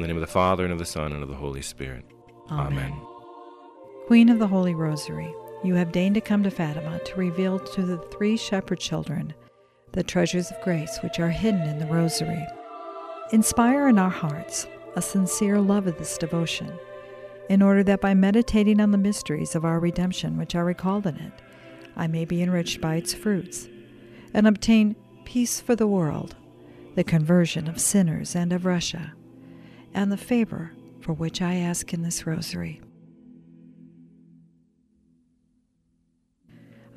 In the name of the Father, and of the Son, and of the Holy Spirit. Amen. Queen of the Holy Rosary, you have deigned to come to Fatima to reveal to the three shepherd children the treasures of grace which are hidden in the Rosary. Inspire in our hearts a sincere love of this devotion, in order that by meditating on the mysteries of our redemption which are recalled in it, I may be enriched by its fruits, and obtain peace for the world, the conversion of sinners and of Russia, and the favor for which I ask in this Rosary.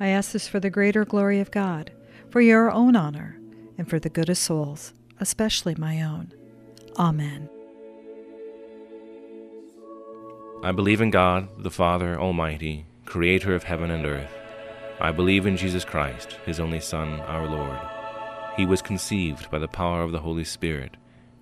I ask this for the greater glory of God, for your own honor, and for the good of souls, especially my own. Amen. I believe in God, the Father Almighty, creator of heaven and earth. I believe in Jesus Christ, his only Son, our Lord. He was conceived by the power of the Holy Spirit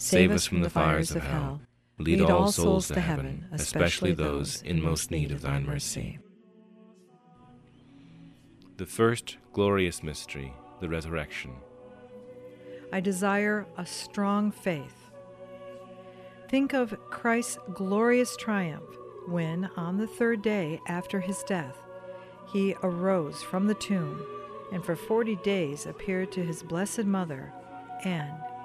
save us from the fires of hell, lead all souls to heaven, especially those in most need of thine mercy. The first glorious mystery, the resurrection. I desire a strong faith. Think of Christ's glorious triumph when, on the third day after his death, he arose from the tomb and for forty days appeared to his blessed mother and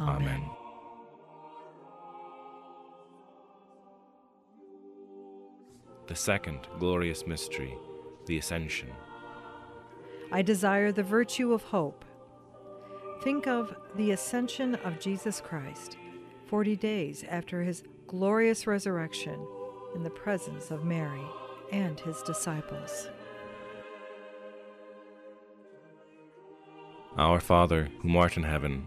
Amen. The second glorious mystery, the Ascension. I desire the virtue of hope. Think of the ascension of Jesus Christ, 40 days after his glorious resurrection, in the presence of Mary and his disciples. Our Father, who art in heaven,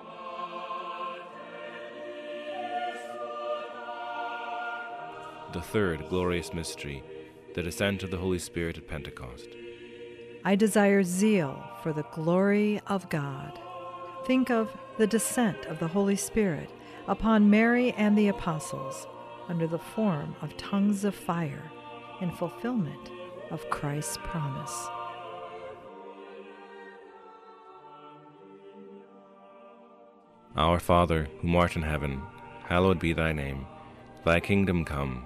The third glorious mystery, the descent of the Holy Spirit at Pentecost. I desire zeal for the glory of God. Think of the descent of the Holy Spirit upon Mary and the apostles under the form of tongues of fire in fulfillment of Christ's promise. Our Father, who art in heaven, hallowed be thy name. Thy kingdom come,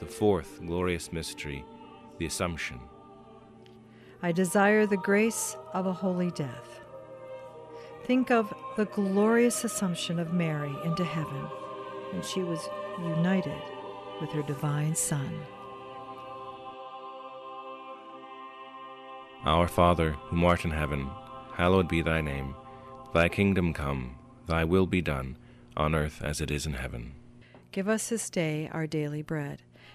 The fourth glorious mystery, the Assumption. I desire the grace of a holy death. Think of the glorious assumption of Mary into heaven when she was united with her divine Son. Our Father, who art in heaven, hallowed be thy name. Thy kingdom come, thy will be done, on earth as it is in heaven. Give us this day our daily bread,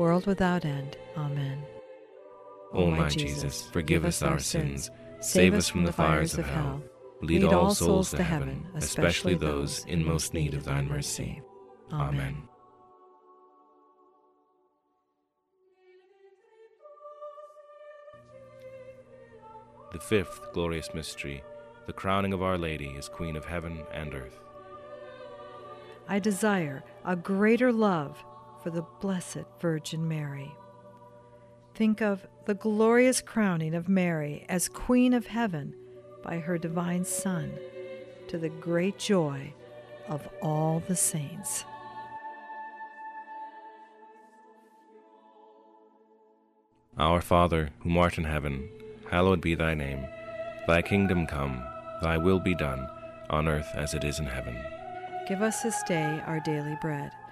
world without end. Amen. O my Jesus, forgive us our sins, save us from the fires of hell Lead, all souls to heaven, especially those in most need of thine mercy. Amen. The fifth glorious mystery, the crowning of Our Lady as Queen of heaven and earth. I desire a greater love for the Blessed Virgin Mary. Think of the glorious crowning of Mary as Queen of heaven by her divine Son to the great joy of all the saints. Our Father, who art in heaven, hallowed be thy name. Thy kingdom come, thy will be done, on earth as it is in heaven. Give us this day our daily bread,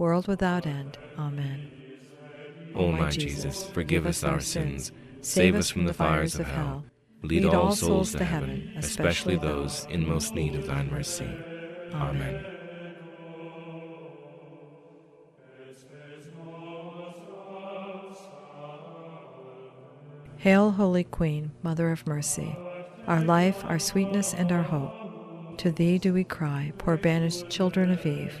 world without end. Amen. O my Jesus, forgive us our sins, save us from the fires of hell. Lead all souls to heaven, especially those in most need of thine mercy. Amen. Hail, Holy Queen, Mother of Mercy, our life, our sweetness, and our hope. To thee do we cry, poor banished children of Eve.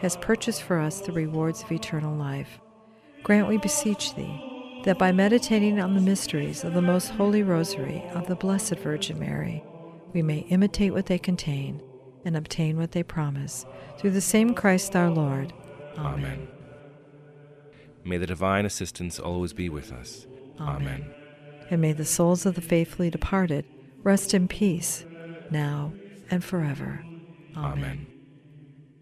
has purchased for us the rewards of eternal life, grant, we beseech thee, that by meditating on the mysteries of the most holy rosary of the Blessed Virgin Mary, we may imitate what they contain and obtain what they promise, through the same Christ our Lord. Amen. May the divine assistance always be with us. Amen. And may the souls of the faithfully departed rest in peace, now and forever. Amen.